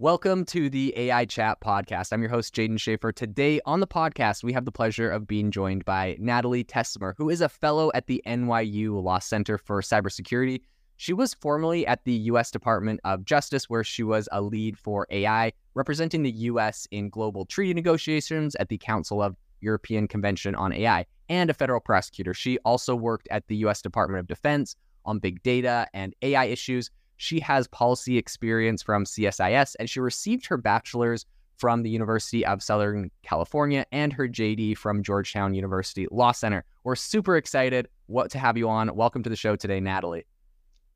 Welcome to the AI Chat podcast. I'm your host, Jaeden Schafer. Today on the podcast, we have the pleasure of being joined by Natalie Tecimer, who is a fellow at the NYU Law Center for Cybersecurity. She was formerly at the U.S. Department of Justice, where she was a lead for AI, representing the U.S. in global treaty negotiations at the Council of European Convention on AI, and a federal prosecutor. She also worked at the U.S. Department of Defense on big data and AI issues. She has policy experience from CSIS, and she received her bachelor's from the University of Southern California and her JD from Georgetown University Law Center. We're super excited what to have you on. Welcome to the show today, Natalie.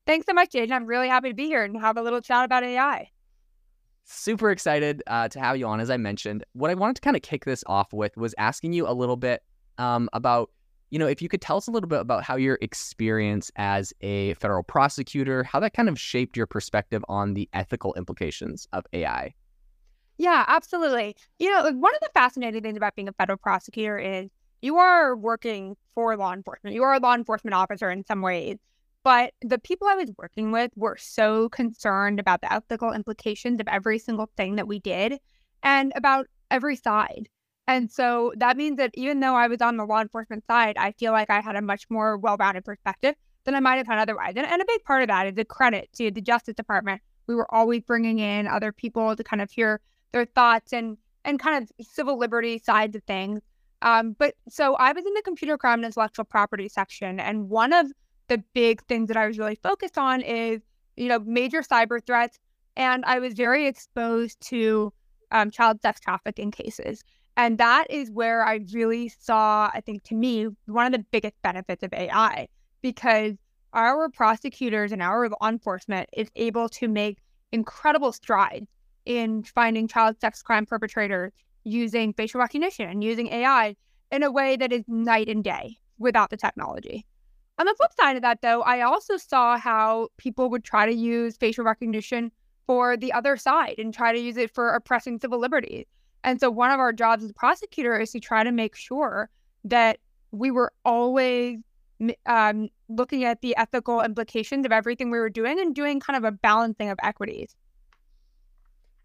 Thanks so much, Jaeden. I'm really happy to be here and have a little chat about AI. Super excited uh, to have you on, as I mentioned. What I wanted to kind of kick this off with was asking you a little bit um, about you know, if you could tell us a little bit about how your experience as a federal prosecutor, how that kind of shaped your perspective on the ethical implications of AI. Yeah, absolutely. You know, one of the fascinating things about being a federal prosecutor is you are working for law enforcement. You are a law enforcement officer in some ways. But the people I was working with were so concerned about the ethical implications of every single thing that we did and about every side. And so that means that even though I was on the law enforcement side, I feel like I had a much more well rounded perspective than I might have had otherwise. And, and a big part of that is a credit to the Justice Department. We were always bringing in other people to kind of hear their thoughts and and kind of civil liberty sides of things. Um, but so I was in the computer crime and intellectual property section, and one of the big things that I was really focused on is you know major cyber threats, and I was very exposed to um, child sex trafficking cases. And that is where I really saw, I think to me, one of the biggest benefits of AI because our prosecutors and our law enforcement is able to make incredible strides in finding child sex crime perpetrators using facial recognition and using AI in a way that is night and day without the technology. On the flip side of that, though, I also saw how people would try to use facial recognition for the other side and try to use it for oppressing civil liberties. And so one of our jobs as a prosecutor is to try to make sure that we were always um, looking at the ethical implications of everything we were doing and doing kind of a balancing of equities.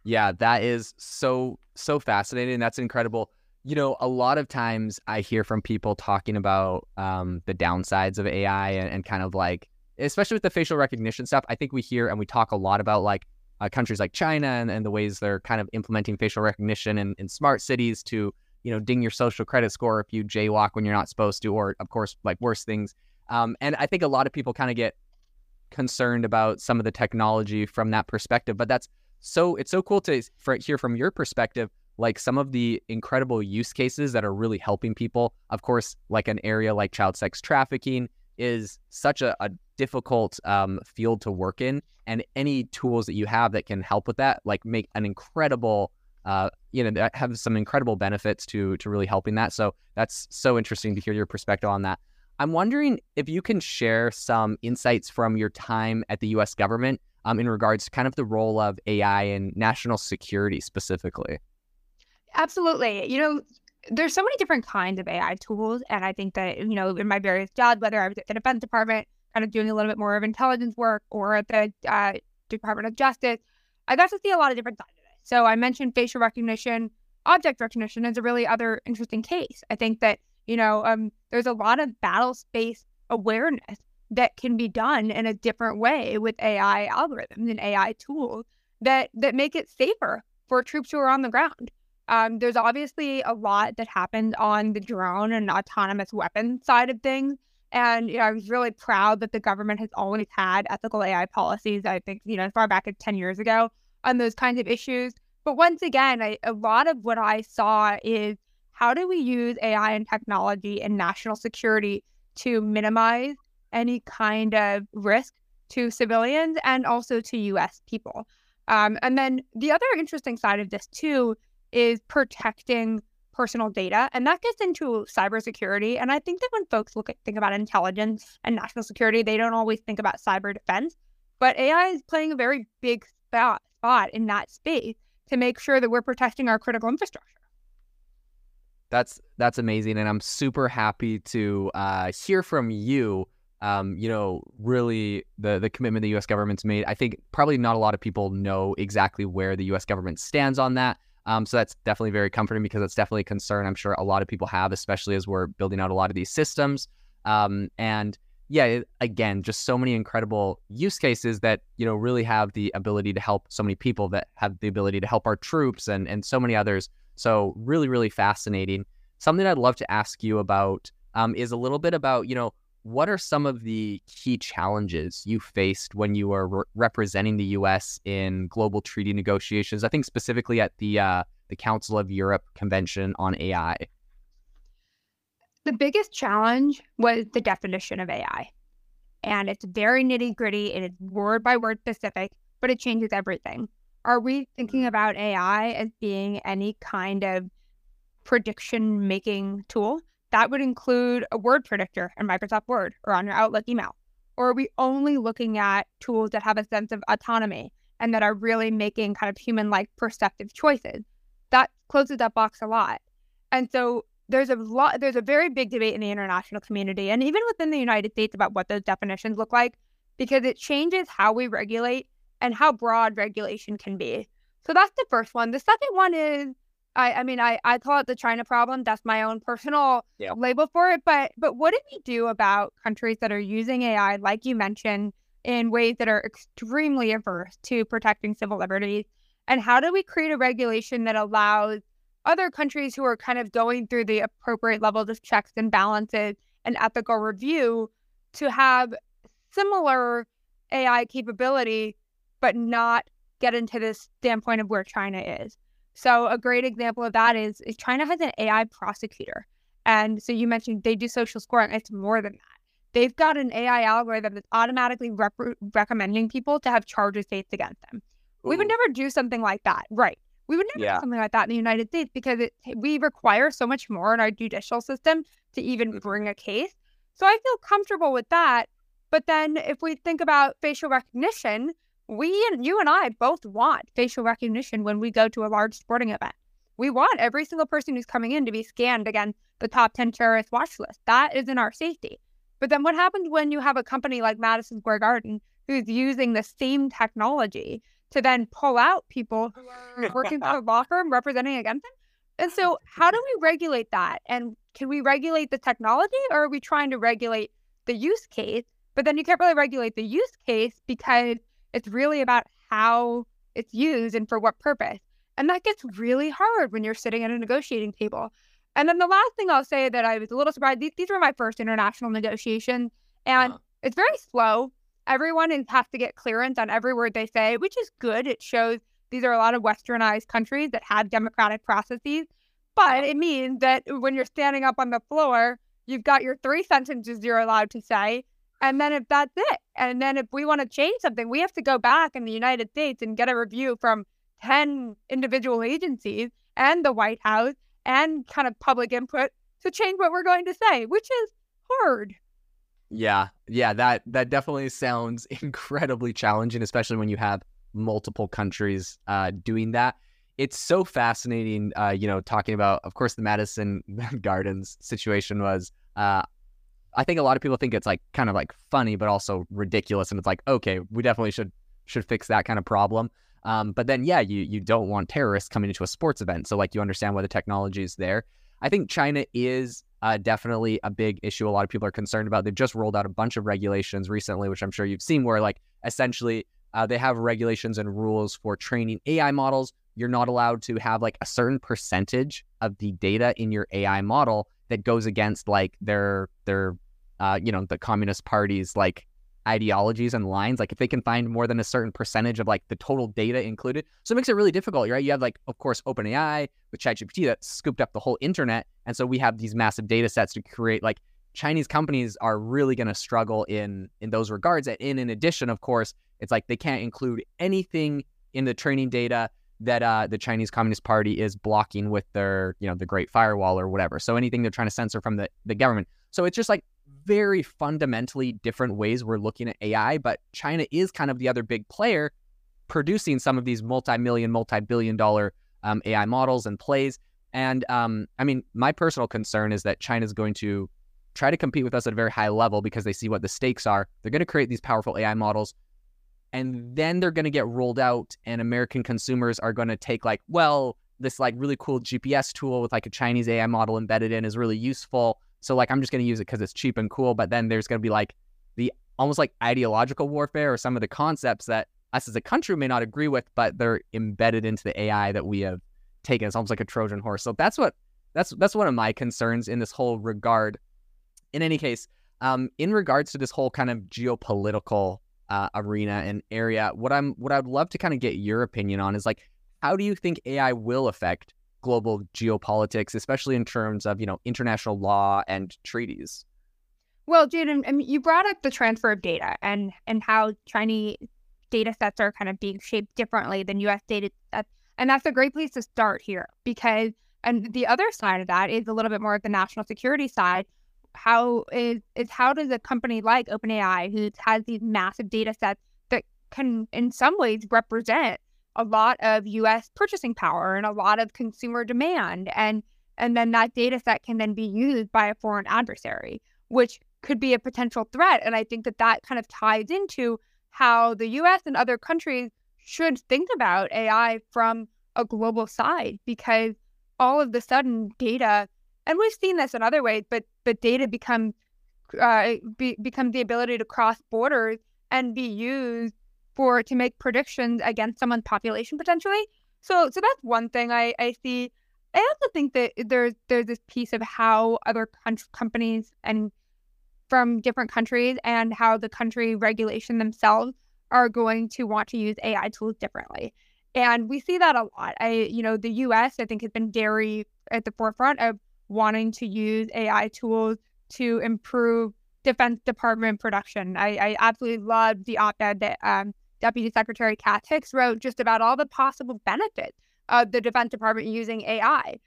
Yeah, that is so so fascinating. That's incredible. You know, a lot of times I hear from people talking about um, the downsides of AI and, and kind of like, especially with the facial recognition stuff. I think we hear and we talk a lot about like uh, countries like China and, and the ways they're kind of implementing facial recognition in, in smart cities to, you know, ding your social credit score if you jaywalk when you're not supposed to, or of course, like worse things. Um, and I think a lot of people kind of get concerned about some of the technology from that perspective. But that's so it's so cool to for, hear from your perspective, like some of the incredible use cases that are really helping people. Of course, like an area like child sex trafficking is such a, a difficult um, field to work in, and any tools that you have that can help with that, like make an incredible, uh, you know, that have some incredible benefits to to really helping that. So that's so interesting to hear your perspective on that. I'm wondering if you can share some insights from your time at the U.S. government um, in regards to kind of the role of AI in national security specifically. Absolutely. You know, there's so many different kinds of AI tools. And I think that, you know, in my various jobs, whether I was at the Defense Department, kind of doing a little bit more of intelligence work, or at the uh, Department of Justice, I got to see a lot of different sides of it. So I mentioned facial recognition. Object recognition is a really other interesting case. I think that, you know, um, there's a lot of battle space awareness that can be done in a different way with AI algorithms and AI tools that that make it safer for troops who are on the ground. Um, there's obviously a lot that happened on the drone and autonomous weapon side of things. And you know, I was really proud that the government has always had ethical AI policies. I think, you know, as far back as 10 years ago on those kinds of issues. But once again, I, a lot of what I saw is how do we use AI and technology and national security to minimize any kind of risk to civilians and also to US people. Um, and then the other interesting side of this too is protecting personal data, and that gets into cybersecurity. And I think that when folks look at think about intelligence and national security, they don't always think about cyber defense. But AI is playing a very big spot, spot in that space to make sure that we're protecting our critical infrastructure. That's that's amazing, and I'm super happy to uh, hear from you. Um, you know, really the the commitment the U.S. government's made. I think probably not a lot of people know exactly where the U.S. government stands on that. Um, so that's definitely very comforting because it's definitely a concern I'm sure a lot of people have, especially as we're building out a lot of these systems. Um, and yeah, again, just so many incredible use cases that you know really have the ability to help so many people that have the ability to help our troops and and so many others. So really, really fascinating. Something I'd love to ask you about um, is a little bit about you know what are some of the key challenges you faced when you were re- representing the U.S. in global treaty negotiations? I think specifically at the uh, the Council of Europe Convention on AI. The biggest challenge was the definition of AI. And it's very nitty gritty, it is word by word specific, but it changes everything. Are we thinking mm-hmm. about AI as being any kind of prediction making tool? That would include a word predictor in Microsoft Word or on your Outlook email. Or are we only looking at tools that have a sense of autonomy and that are really making kind of human like perceptive choices? That closes that box a lot. And so there's a lot there's a very big debate in the international community and even within the United States about what those definitions look like because it changes how we regulate and how broad regulation can be. So that's the first one. The second one is I, I mean I, I call it the China problem. That's my own personal yeah. label for it. But but what do we do about countries that are using AI, like you mentioned, in ways that are extremely averse to protecting civil liberties? And how do we create a regulation that allows other countries who are kind of going through the appropriate levels of checks and balances and ethical review to have similar AI capability, but not get into this standpoint of where China is. So a great example of that is, is China has an AI prosecutor. And so you mentioned they do social scoring. It's more than that. They've got an AI algorithm that's automatically rep- recommending people to have charges faced against them. Ooh. We would never do something like that. Right. We would never yeah. do something like that in the United States because it, we require so much more in our judicial system to even mm-hmm. bring a case. So I feel comfortable with that. But then if we think about facial recognition, we and you and I both want facial recognition when we go to a large sporting event. We want every single person who's coming in to be scanned against the top 10 terrorist watch list. That is in our safety. But then what happens when you have a company like Madison Square Garden who's using the same technology to then pull out people who are working for a law firm representing against them. And so, how do we regulate that? And can we regulate the technology or are we trying to regulate the use case? But then you can't really regulate the use case because it's really about how it's used and for what purpose. And that gets really hard when you're sitting at a negotiating table. And then the last thing I'll say that I was a little surprised these, these were my first international negotiations, and uh-huh. it's very slow everyone has to get clearance on every word they say, which is good. It shows these are a lot of westernized countries that have democratic processes. But it means that when you're standing up on the floor, you've got your three sentences you're allowed to say. And then if that's it, and then if we want to change something, we have to go back in the United States and get a review from 10 individual agencies and the White House and kind of public input to change what we're going to say, which is hard. Yeah, yeah, that that definitely sounds incredibly challenging, especially when you have multiple countries uh, doing that. It's so fascinating, uh, you know, talking about, of course, the Madison Gardens situation was. Uh, I think a lot of people think it's like kind of like funny, but also ridiculous, and it's like, okay, we definitely should should fix that kind of problem. Um, but then, yeah, you you don't want terrorists coming into a sports event, so like you understand why the technology is there. I think China is uh, definitely a big issue a lot of people are concerned about. They've just rolled out a bunch of regulations recently, which I'm sure you've seen, where like essentially uh, they have regulations and rules for training AI models. You're not allowed to have like a certain percentage of the data in your AI model that goes against like their their uh, you know the communist party's like ideologies and lines. Like if they can find more than a certain percentage of like the total data included. So it makes it really difficult, right? You have like, of course, OpenAI with ChatGPT that scooped up the whole internet. And so we have these massive data sets to create like Chinese companies are really going to struggle in in those regards. And in, in addition, of course, it's like they can't include anything in the training data that uh, the Chinese Communist Party is blocking with their, you know, the Great Firewall or whatever. So anything they're trying to censor from the, the government. So it's just like very fundamentally different ways we're looking at AI, but China is kind of the other big player producing some of these multi-million, multi-billion dollar um, AI models and plays. And um, I mean, my personal concern is that China is going to try to compete with us at a very high level because they see what the stakes are. They're going to create these powerful AI models and then they're going to get rolled out and American consumers are going to take like, well, this like really cool GPS tool with like a Chinese AI model embedded in is really useful. So like I'm just going to use it because it's cheap and cool. But then there's going to be like the almost like ideological warfare or some of the concepts that us as a country may not agree with, but they're embedded into the AI that we have taken. It's almost like a Trojan horse. So that's what that's that's one of my concerns in this whole regard. In any case, um, in regards to this whole kind of geopolitical uh, arena and area, what I'm what I'd love to kind of get your opinion on is like, how do you think AI will affect global geopolitics, especially in terms of you know international law and treaties? Well, Jaeden, I mean, you brought up the transfer of data and and how Chinese data sets are kind of being shaped differently than U.S. data sets, and that's a great place to start here because and the other side of that is a little bit more of the national security side. How is is how does a company like OpenAI, who has these massive data sets that can in some ways represent a lot of US purchasing power and a lot of consumer demand and and then that data set can then be used by a foreign adversary which could be a potential threat and I think that that kind of ties into how the US and other countries should think about AI from a global side because all of the sudden data and we've seen this in other ways but but data become uh, be, become the ability to cross borders and be used for to make predictions against someone's population potentially. So so that's one thing I, I see. I also think that there's there's this piece of how other companies and from different countries and how the country regulation themselves are going to want to use AI tools differently. And we see that a lot. I, you know, the US, I think, has been very at the forefront of wanting to use AI tools to improve Defense Department production. I, I absolutely love the op ed that um, Deputy Secretary Kath Hicks wrote just about all the possible benefits of the Defense Department using AI.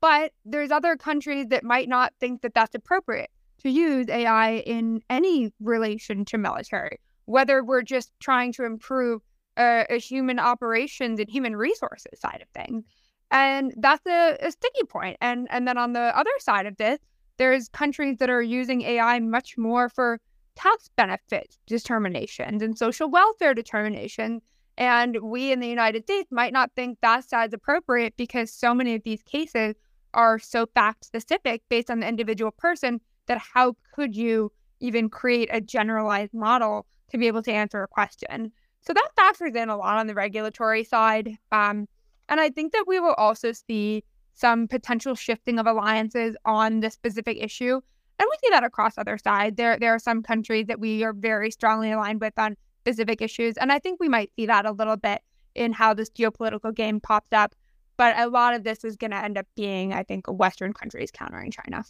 But there's other countries that might not think that that's appropriate to use AI in any relation to military, whether we're just trying to improve uh, a human operations and human resources side of things. And that's a, a sticky point. And and then on the other side of this, there's countries that are using AI much more for tax benefit determinations and social welfare determinations. And we in the United States might not think that's as appropriate because so many of these cases are so fact specific based on the individual person that how could you even create a generalized model to be able to answer a question? So that factors in a lot on the regulatory side. Um, and I think that we will also see some potential shifting of alliances on this specific issue and we see that across other sides. There, there are some countries that we are very strongly aligned with on specific issues. And I think we might see that a little bit in how this geopolitical game pops up. But a lot of this is going to end up being, I think, Western countries countering China.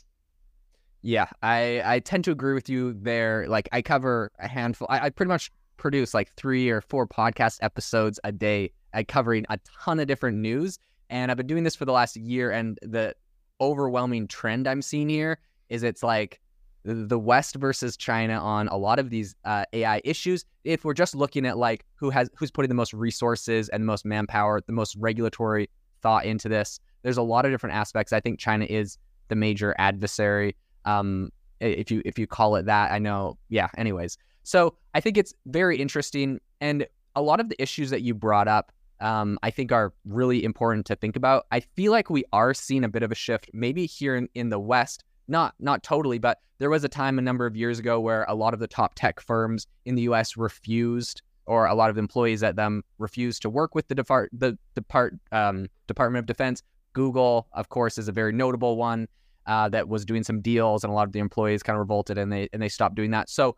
Yeah, I, I tend to agree with you there. Like, I cover a handful, I, I pretty much produce like three or four podcast episodes a day, I covering a ton of different news. And I've been doing this for the last year. And the overwhelming trend I'm seeing here is it's like the West versus China on a lot of these uh, AI issues. If we're just looking at like who has who's putting the most resources and the most manpower, the most regulatory thought into this, there's a lot of different aspects. I think China is the major adversary, um, if you if you call it that. I know, yeah. Anyways, so I think it's very interesting, and a lot of the issues that you brought up. Um, I think are really important to think about. I feel like we are seeing a bit of a shift, maybe here in, in the West, not not totally, but there was a time a number of years ago where a lot of the top tech firms in the U.S. refused, or a lot of employees at them refused to work with the depart the depart um, Department of Defense. Google, of course, is a very notable one uh, that was doing some deals, and a lot of the employees kind of revolted and they and they stopped doing that. So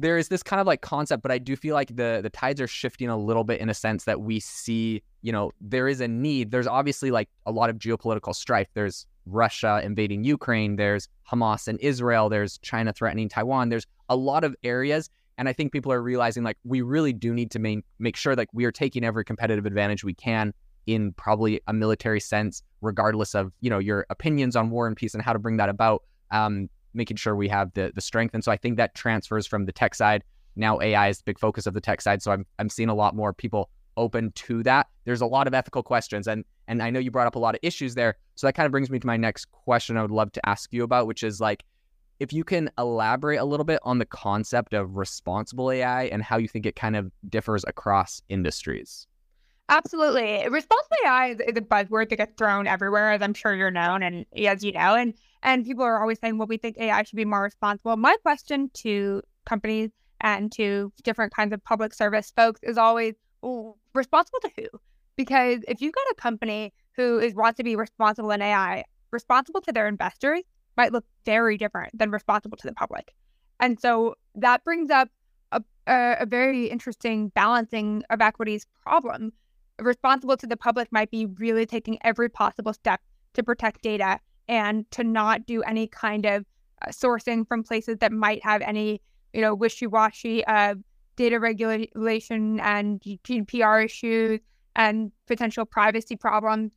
there is this kind of like concept, but I do feel like the the tides are shifting a little bit in a sense that we see, you know, there is a need. There's obviously like a lot of geopolitical strife. There's Russia invading Ukraine, there's Hamas and Israel, there's China threatening Taiwan, there's a lot of areas. And I think people are realizing like we really do need to main, make sure like we are taking every competitive advantage we can in probably a military sense, regardless of you know your opinions on war and peace and how to bring that about. Um, making sure we have the the strength, and so I think that transfers from the tech side. Now AI is the big focus of the tech side, so I'm I'm seeing a lot more people open to that. There's a lot of ethical questions, and and I know you brought up a lot of issues there. So that kind of brings me to my next question. I would love to ask you about, which is like if you can elaborate a little bit on the concept of responsible AI and how you think it kind of differs across industries. Absolutely. Responsible AI is, is a buzzword that gets thrown everywhere, as I'm sure you're known and as you know. And and people are always saying, well, we think AI should be more responsible. My question to companies and to different kinds of public service folks is always well, responsible to who? Because if you've got a company who is wants to be responsible in AI, responsible to their investors might look very different than responsible to the public. And so that brings up a, a, a very interesting balancing of equities problem responsible to the public might be really taking every possible step to protect data and to not do any kind of uh, sourcing from places that might have any, you know, wishy-washy uh, data regulation and GDPR issues and potential privacy problems.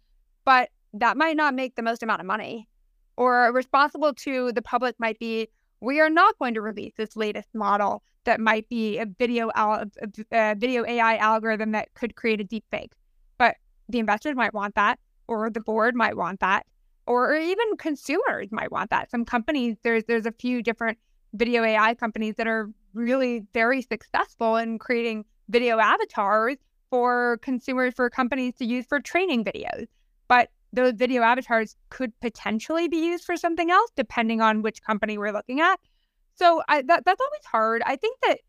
But that might not make the most amount of money. Or responsible to the public might be, we are not going to release this latest model that might be a video al- a video AI algorithm that could create a deep fake. But the investors might want that, or the board might want that, or even consumers might want that. Some companies, there's there's a few different video AI companies that are really very successful in creating video avatars for consumers for companies to use for training videos. But those video avatars could potentially be used for something else depending on which company we're looking at. So I, that, that's always hard. I think that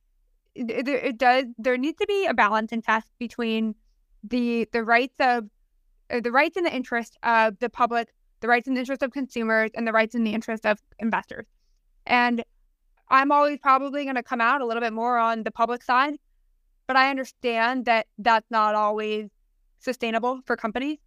it, it, does. There needs to be a balance and test between the the rights of uh, the rights and the interest of the public, the rights and interests of consumers, and the rights and the interest of investors. And I'm always probably going to come out a little bit more on the public side, but I understand that that's not always sustainable for companies.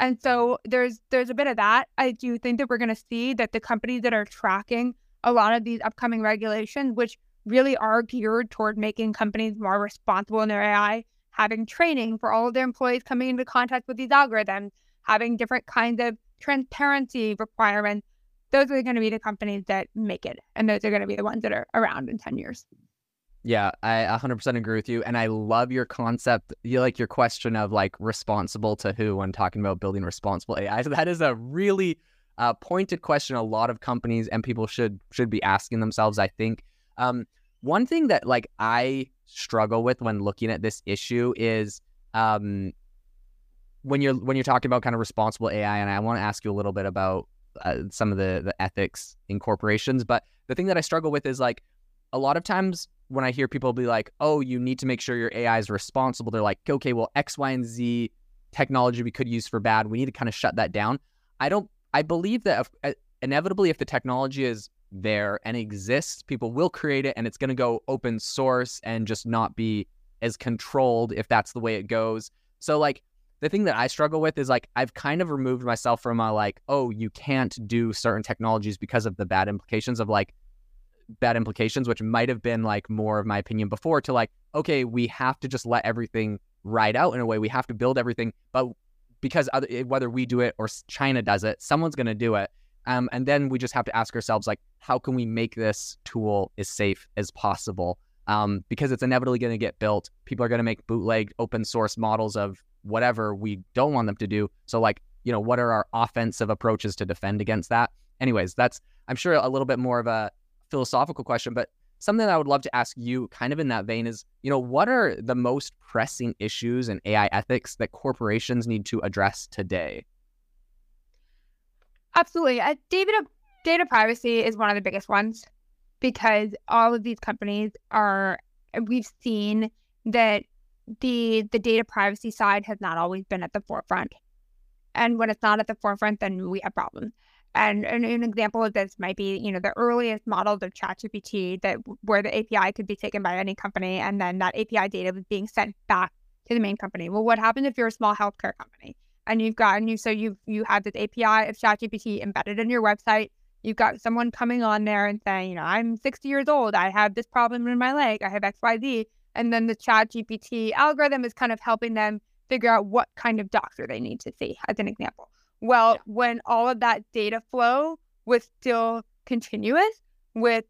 And so there's there's a bit of that. I do think that we're going to see that the companies that are tracking a lot of these upcoming regulations, which really are geared toward making companies more responsible in their AI, having training for all of their employees coming into contact with these algorithms, having different kinds of transparency requirements. Those are going to be the companies that make it. And those are going to be the ones that are around in 10 years. Yeah, I 100% agree with you. And I love your concept, you like your question of like responsible to who when talking about building responsible AI. So that is a really uh, pointed question a lot of companies and people should should be asking themselves, I think. Um, one thing that like I struggle with when looking at this issue is um, when you're when you're talking about kind of responsible AI, and I want to ask you a little bit about uh, some of the the ethics in corporations. But the thing that I struggle with is like a lot of times when I hear people be like, "Oh, you need to make sure your AI is responsible," they're like, "Okay, well, X, Y, and Z technology we could use for bad. We need to kind of shut that down." I don't. I believe that if, uh, inevitably, if the technology is there and exists, people will create it and it's going to go open source and just not be as controlled if that's the way it goes. So, like, the thing that I struggle with is like, I've kind of removed myself from a like, oh, you can't do certain technologies because of the bad implications of like, bad implications, which might have been like more of my opinion before to like, okay, we have to just let everything ride out in a way. We have to build everything, but because other, whether we do it or China does it, someone's going to do it. Um, and then we just have to ask ourselves, like, how can we make this tool as safe as possible? Um, because it's inevitably going to get built. People are going to make bootleg open source models of whatever we don't want them to do. So, like, you know, what are our offensive approaches to defend against that? Anyways, that's, I'm sure, a little bit more of a philosophical question, but something that I would love to ask you, kind of in that vein, is, you know, what are the most pressing issues in AI ethics that corporations need to address today? Absolutely. Uh, data, data privacy is one of the biggest ones because all of these companies are, we've seen that the the data privacy side has not always been at the forefront. And when it's not at the forefront, then we have problems. And, and, an example of this might be, you know, the earliest models of ChatGPT that where the API could be taken by any company, and then that API data was being sent back to the main company. Well, what happens if you're a small healthcare company? and you've gotten you so you you have this API of ChatGPT embedded in your website. You've got someone coming on there and saying, you know, I'm 60 years old. I have this problem in my leg. I have XYZ. And then the ChatGPT algorithm is kind of helping them figure out what kind of doctor they need to see, as an example. Well, yeah. when all of that data flow was still continuous with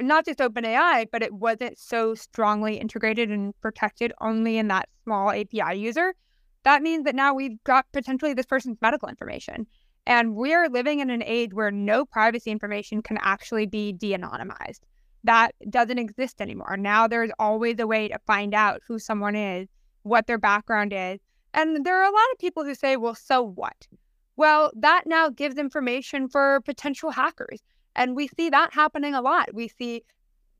not just OpenAI, but it wasn't so strongly integrated and protected only in that small API user, that means that now we've got potentially this person's medical information. And we're living in an age where no privacy information can actually be de anonymized. That doesn't exist anymore. Now there's always a way to find out who someone is, what their background is. And there are a lot of people who say, well, so what? Well, that now gives information for potential hackers. And we see that happening a lot. We see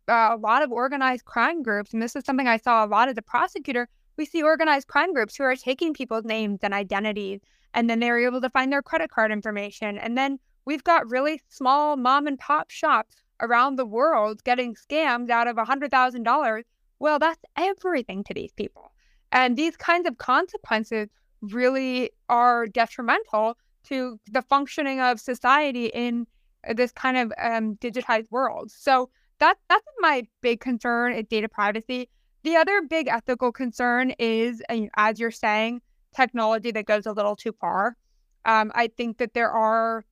uh, a lot of organized crime groups, and this is something I saw a lot as a prosecutor. We see organized crime groups who are taking people's names and identities, and then they're able to find their credit card information. And then we've got really small mom and pop shops around the world getting scammed out of $100,000. Well, that's everything to these people. And these kinds of consequences really are detrimental to the functioning of society in this kind of um, digitized world. So that that's my big concern is data privacy. The other big ethical concern is, uh, as you're saying, technology that goes a little too far. Um, I think that there are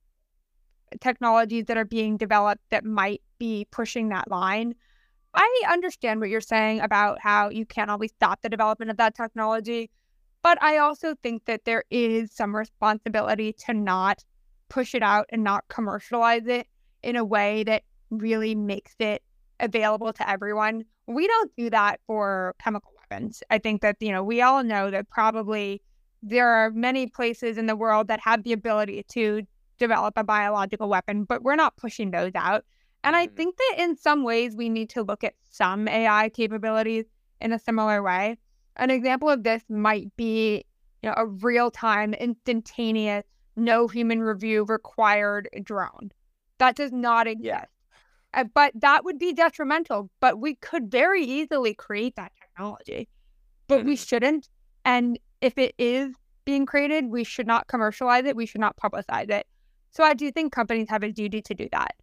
technologies that are being developed that might be pushing that line. I understand what you're saying about how you can't always stop the development of that technology, but I also think that there is some responsibility to not push it out and not commercialize it in a way that really makes it available to everyone. We don't do that for chemical weapons. I think that, you know, we all know that probably there are many places in the world that have the ability to develop a biological weapon, but we're not pushing those out. And I mm-hmm. think that in some ways we need to look at some AI capabilities in a similar way. An example of this might be you know, a real time, instantaneous no human review required drone. That does not exist. Yeah. Uh, but that would be detrimental. But we could very easily create that technology, but we mm-hmm. shouldn't. And if it is being created, we should not commercialize it. We should not publicize it. So I do think companies have a duty to do that.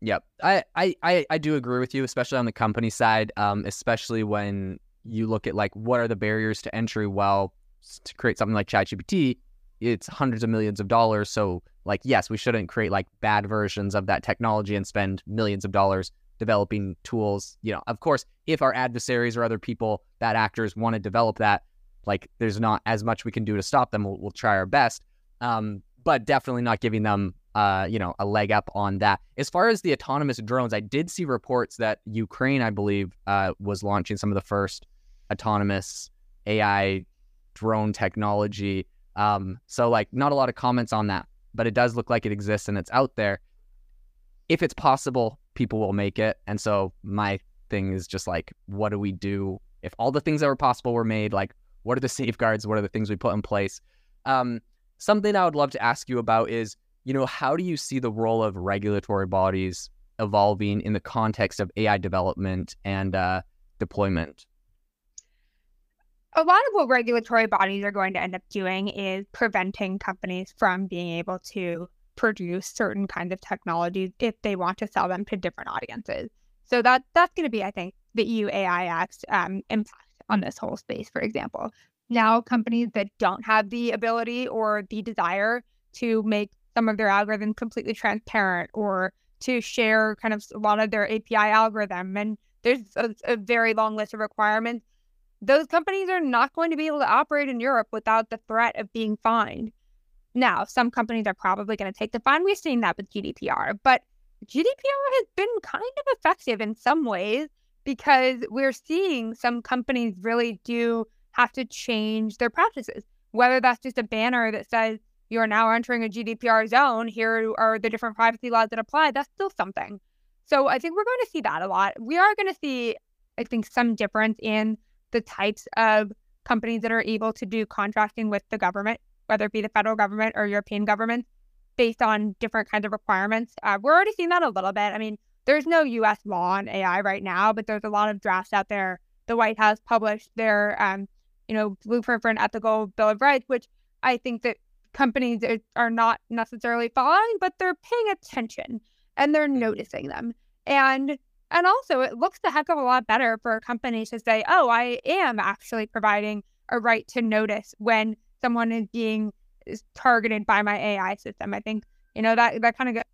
Yep, I, I, I do agree with you, especially on the company side, um, especially when you look at like what are the barriers to entry. Well, to create something like ChatGPT, it's hundreds of millions of dollars. So, like, yes, we shouldn't create like bad versions of that technology and spend millions of dollars developing tools. You know, of course, if our adversaries or other people, bad actors, want to develop that, like, there's not as much we can do to stop them. We'll, we'll try our best, um, but definitely not giving them, uh, you know, a leg up on that. As far as the autonomous drones, I did see reports that Ukraine, I believe, uh, was launching some of the first autonomous AI drone technology um, so like not a lot of comments on that, but it does look like it exists and it's out there. If it's possible, people will make it. And so my thing is just like, what do we do if all the things that were possible were made? Like, what are the safeguards? What are the things we put in place? Um, something I would love to ask you about is, you know, how do you see the role of regulatory bodies evolving in the context of AI development and uh, deployment? a lot of what regulatory bodies are going to end up doing is preventing companies from being able to produce certain kinds of technologies if they want to sell them to different audiences. So that that's going to be, I think, the EU AI Act um, impact on this whole space. For example, now companies that don't have the ability or the desire to make some of their algorithms completely transparent or to share kind of a lot of their API algorithm, and there's a, a very long list of requirements those companies are not going to be able to operate in Europe without the threat of being fined. Now, some companies are probably going to take the fine. We've seen that with GDPR, but GDPR has been kind of effective in some ways because we're seeing some companies really do have to change their practices. Whether that's just a banner that says you are now entering a GDPR zone, here are the different privacy laws that apply, that's still something. So I think we're going to see that a lot. We are going to see, I think, some difference in the types of companies that are able to do contracting with the government, whether it be the federal government or European government, based on different kinds of requirements. Uh, we're already seeing that a little bit. I mean, there's no U.S. law on AI right now, but there's a lot of drafts out there. The White House published their, um, you know, blueprint for an ethical bill of rights, which I think that companies are not necessarily following, but they're paying attention and they're mm-hmm. noticing them. And and also it looks a heck of a lot better for a company to say, oh, I am actually providing a right to notice when someone is being is targeted by my AI system. I think, you know, that that kind of goes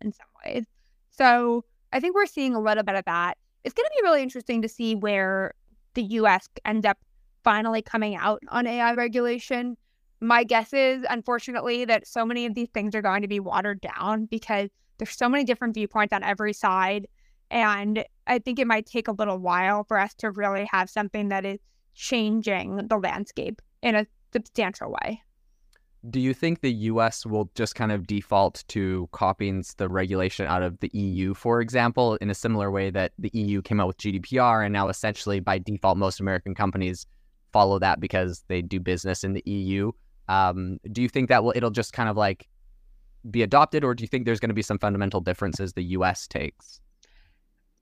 in some ways. So I think we're seeing a little bit of that. It's going to be really interesting to see where the US ends up finally coming out on AI regulation. My guess is, unfortunately, that so many of these things are going to be watered down because there's so many different viewpoints on every side. And I think it might take a little while for us to really have something that is changing the landscape in a substantial way. Do you think the US will just kind of default to copying the regulation out of the EU, for example, in a similar way that the EU came out with GDPR and now essentially by default most American companies follow that because they do business in the EU? Um, do you think that will it'll just kind of like be adopted or do you think there's going to be some fundamental differences the US takes?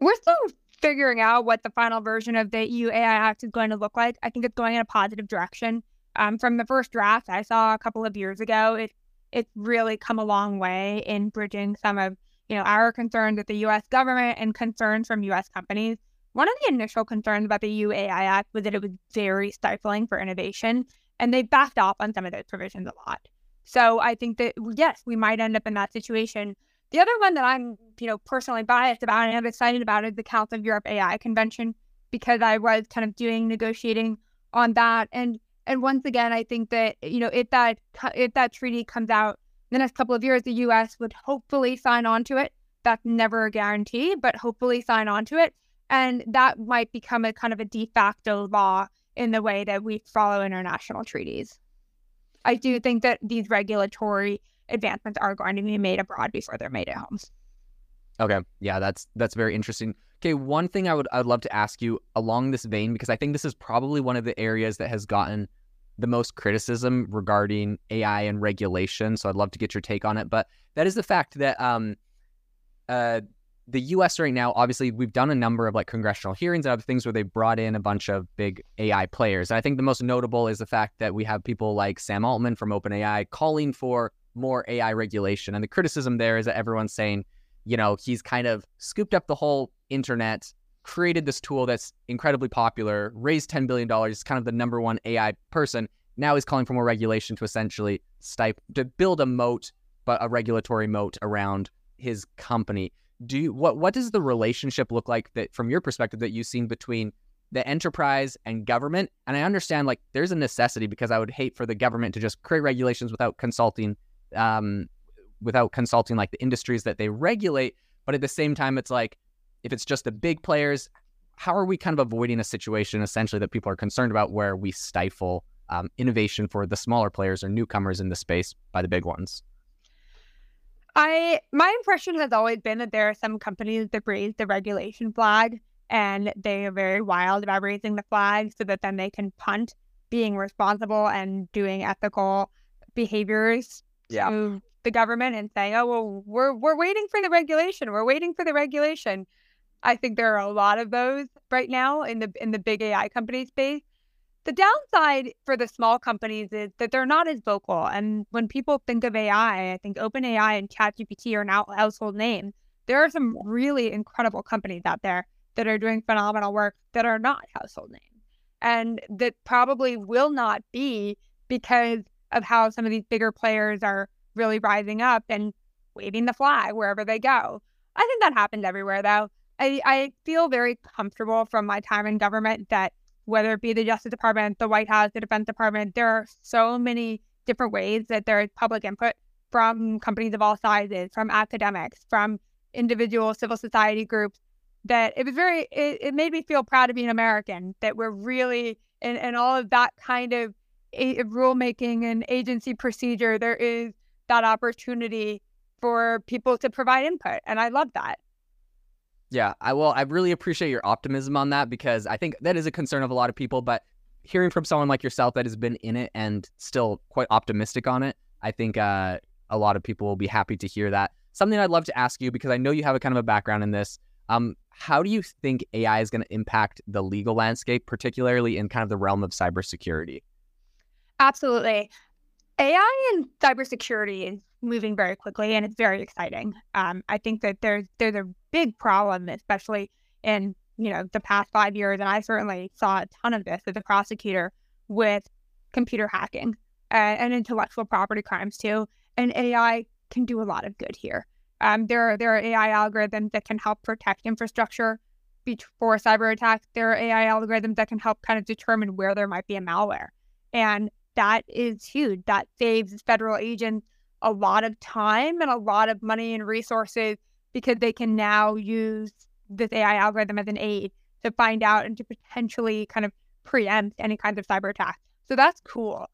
We're still figuring out what the final version of the EU AI Act is going to look like. I think it's going in a positive direction um, from the first draft I saw a couple of years ago, it it's really come a long way in bridging some of you know our concerns with the U.S. government and concerns from U.S. companies. One of the initial concerns about the EU AI Act was that it was very stifling for innovation, and they backed off on some of those provisions a lot. So I think that yes, we might end up in that situation. The other one that I'm, you know, personally biased about and I'm excited about is the Council of Europe AI Convention because I was kind of doing negotiating on that. And and once again, I think that you know if that if that treaty comes out in the next couple of years, the U.S. would hopefully sign on to it. That's never a guarantee, but hopefully sign on to it, and that might become a kind of a de facto law in the way that we follow international treaties. I do think that these regulatory advancements are going to be made abroad before they're made at home. Okay, yeah, that's that's very interesting. Okay, one thing I would I'd love to ask you along this vein because I think this is probably one of the areas that has gotten the most criticism regarding AI and regulation. So I'd love to get your take on it. But that is the fact that um, uh, the U.S. right now, obviously, we've done a number of like congressional hearings and other things where they brought in a bunch of big AI players. And I think the most notable is the fact that we have people like Sam Altman from OpenAI calling for more AI regulation. And the criticism there is that everyone's saying, you know, he's kind of scooped up the whole internet, created this tool that's incredibly popular, raised $10 billion, is kind of the number one AI person. Now he's calling for more regulation to essentially stipe, to build a moat, but a regulatory moat around his company. Do you, what what does the relationship look like that from your perspective that you've seen between the enterprise and government? And I understand like there's a necessity because I would hate for the government to just create regulations without consulting um, without consulting like the industries that they regulate. But at the same time, it's like if it's just the big players, how are we kind of avoiding a situation essentially that people are concerned about where we stifle um, innovation for the smaller players or newcomers in the space by the big ones? I my impression has always been that there are some companies that raise the regulation flag and they are very wild about raising the flag so that then they can punt being responsible and doing ethical behaviors yeah. to the government and saying, "Oh, well, we're we're waiting for the regulation. We're waiting for the regulation." I think there are a lot of those right now in the in the big AI company space. The downside for the small companies is that they're not as vocal. And when people think of AI, I think OpenAI and ChatGPT are now household names. There are some really incredible companies out there that are doing phenomenal work that are not household names. And that probably will not be because of how some of these bigger players are really rising up and waving the flag wherever they go. I think that happens everywhere, though. I, I feel very comfortable from my time in government that whether it be the Justice Department, the White House, the Defense Department, there are so many different ways that there is public input from companies of all sizes, from academics, from individual civil society groups, that it was very, it, it made me feel proud to be an American, that we're really, and, and all of that kind of a, rulemaking and agency procedure, there is that opportunity for people to provide input. And I love that. Yeah, I will. I really appreciate your optimism on that because I think that is a concern of a lot of people. But hearing from someone like yourself that has been in it and still quite optimistic on it, I think uh, a lot of people will be happy to hear that. Something I'd love to ask you because I know you have a kind of a background in this. Um, how do you think AI is going to impact the legal landscape, particularly in kind of the realm of cybersecurity? Absolutely. AI and cybersecurity is moving very quickly and it's very exciting. Um, I think that there's there's a big problem, especially in you know the past five years, and I certainly saw a ton of this as a prosecutor with computer hacking uh, and intellectual property crimes too. And AI can do a lot of good here. Um, there are there are AI algorithms that can help protect infrastructure before cyber attacks. There are AI algorithms that can help kind of determine where there might be a malware, and that is huge. That saves federal agents a lot of time and a lot of money and resources because they can now use this AI algorithm as an aid to find out and to potentially kind of preempt any kinds of cyber attacks. So that's cool.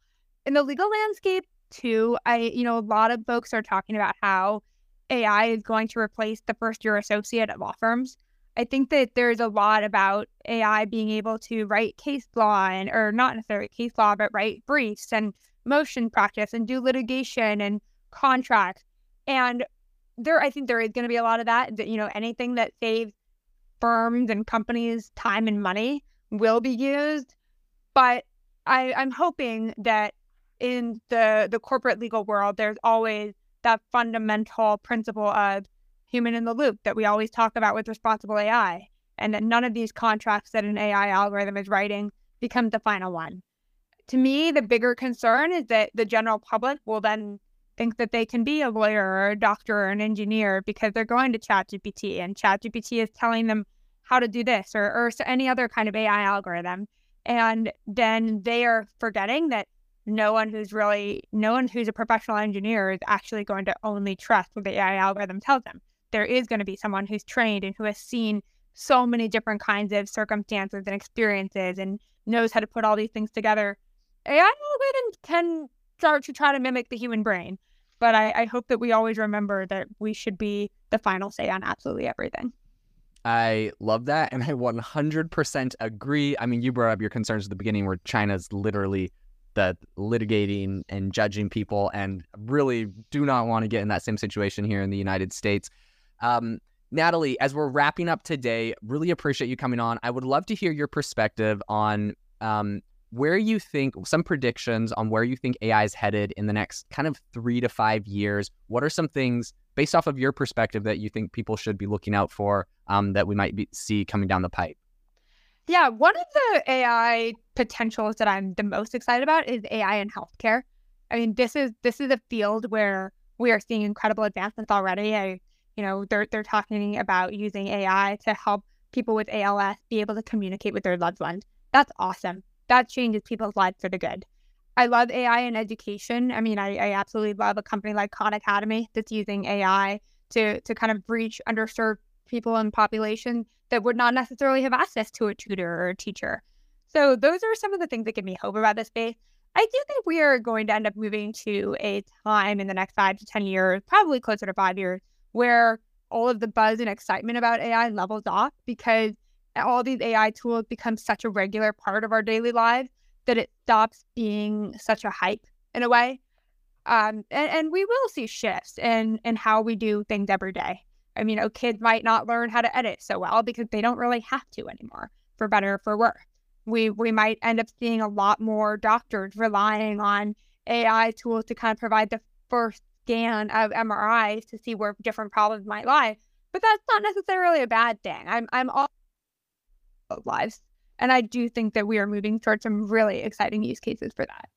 In the legal landscape, too, I, you know, a lot of folks are talking about how AI is going to replace the first year associate at law firms. I think that there's a lot about AI being able to write case law and, or not necessarily case law, but write briefs and motion practice and do litigation and contracts. And there, I think there is going to be a lot of that. That you know, anything that saves firms and companies time and money will be used. But I, I'm hoping that in the the corporate legal world, there's always that fundamental principle of human in the loop that we always talk about with responsible AI, and that none of these contracts that an AI algorithm is writing becomes the final one. To me, the bigger concern is that the general public will then think that they can be a lawyer or a doctor or an engineer because they're going to ChatGPT and ChatGPT is telling them how to do this or, or any other kind of AI algorithm. And then they are forgetting that no one who's really, no one who's a professional engineer is actually going to only trust what the AI algorithm tells them. There is going to be someone who's trained and who has seen so many different kinds of circumstances and experiences and knows how to put all these things together. AI can start to try to mimic the human brain. But I, I hope that we always remember that we should be the final say on absolutely everything. I love that. And I 100% agree. I mean, you brought up your concerns at the beginning where China's literally the litigating and judging people and really do not want to get in that same situation here in the United States. Um, Natalie, as we're wrapping up today, really appreciate you coming on. I would love to hear your perspective on um, where you think some predictions on where you think AI is headed in the next kind of three to five years. What are some things based off of your perspective that you think people should be looking out for um, that we might be, see coming down the pipe? Yeah, one of the AI potentials that I'm the most excited about is AI in healthcare. I mean, this is this is a field where we are seeing incredible advancements already. I, you know, they're they're talking about using AI to help people with ALS be able to communicate with their loved ones. That's awesome that changes people's lives for the good. I love AI in education. I mean, I, I absolutely love a company like Khan Academy that's using AI to to kind of reach underserved people and population that would not necessarily have access to a tutor or a teacher. So those are some of the things that give me hope about this space. I do think we are going to end up moving to a time in the next five to 10 years, probably closer to five years, where all of the buzz and excitement about AI levels off because all these AI tools become such a regular part of our daily lives that it stops being such a hype in a way. Um, and, and we will see shifts in, in how we do things every day. I mean, you know, kids might not learn how to edit so well because they don't really have to anymore, for better or for worse. We we might end up seeing a lot more doctors relying on AI tools to kind of provide the first scan of MRIs to see where different problems might lie. But that's not necessarily a bad thing. I'm I'm all lives. And I do think that we are moving towards some really exciting use cases for that.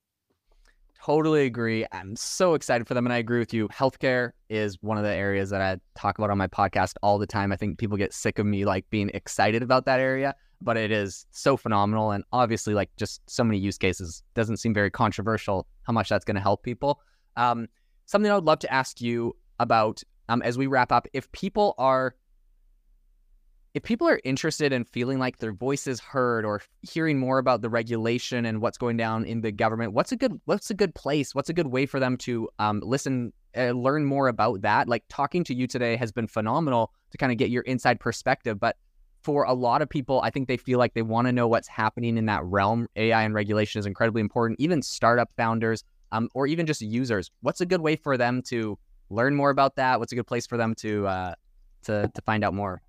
Totally agree. I'm so excited for them. And I agree with you. Healthcare is one of the areas that I talk about on my podcast all the time. I think people get sick of me like being excited about that area, but it is so phenomenal. And obviously, like just so many use cases doesn't seem very controversial how much that's going to help people. Um, something I would love to ask you about um, as we wrap up if people are if people are interested in feeling like their voice is heard or hearing more about the regulation and what's going down in the government, what's a good what's a good place? What's a good way for them to um, listen, uh, learn more about that? Like talking to you today has been phenomenal to kind of get your inside perspective. But for a lot of people, I think they feel like they want to know what's happening in that realm. AI and regulation is incredibly important. Even startup founders, um, or even just users, what's a good way for them to learn more about that? What's a good place for them to uh, to to find out more?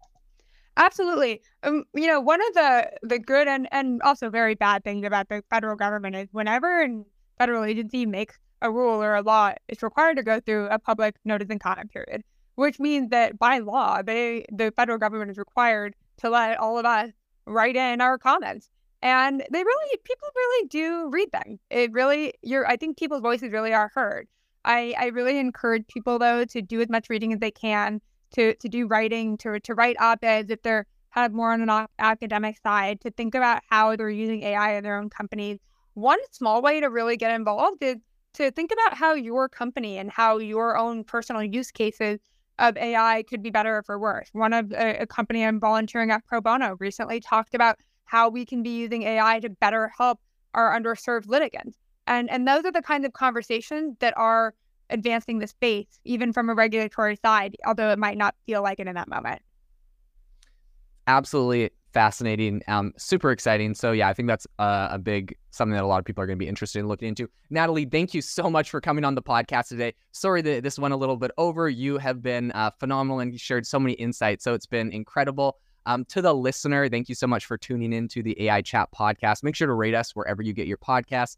Absolutely. Um, you know, one of the the good and and also very bad things about the federal government is whenever a federal agency makes a rule or a law it's required to go through a public notice and comment period, which means that by law, they the federal government is required to let all of us write in our comments. And they really, people really do read them. It really, you're, I think people's voices really are heard. I, I really encourage people though to do as much reading as they can, to to do writing, to to write op-eds if they're kind of more on an academic side, to think about how they're using AI in their own companies. One small way to really get involved is to think about how your company and how your own personal use cases of AI could be better or for worse. One of a, a company I'm volunteering at pro bono recently talked about how we can be using AI to better help our underserved litigants. And and those are the kinds of conversations that are advancing the space, even from a regulatory side, although it might not feel like it in that moment. Absolutely fascinating, um, super exciting. So yeah, I think that's uh, a big something that a lot of people are going to be interested in looking into. Natalie, thank you so much for coming on the podcast today. Sorry that this went a little bit over. You have been uh, phenomenal and shared so many insights. So it's been incredible. Um, to the listener, thank you so much for tuning in to the AI Chat podcast. Make sure to rate us wherever you get your podcasts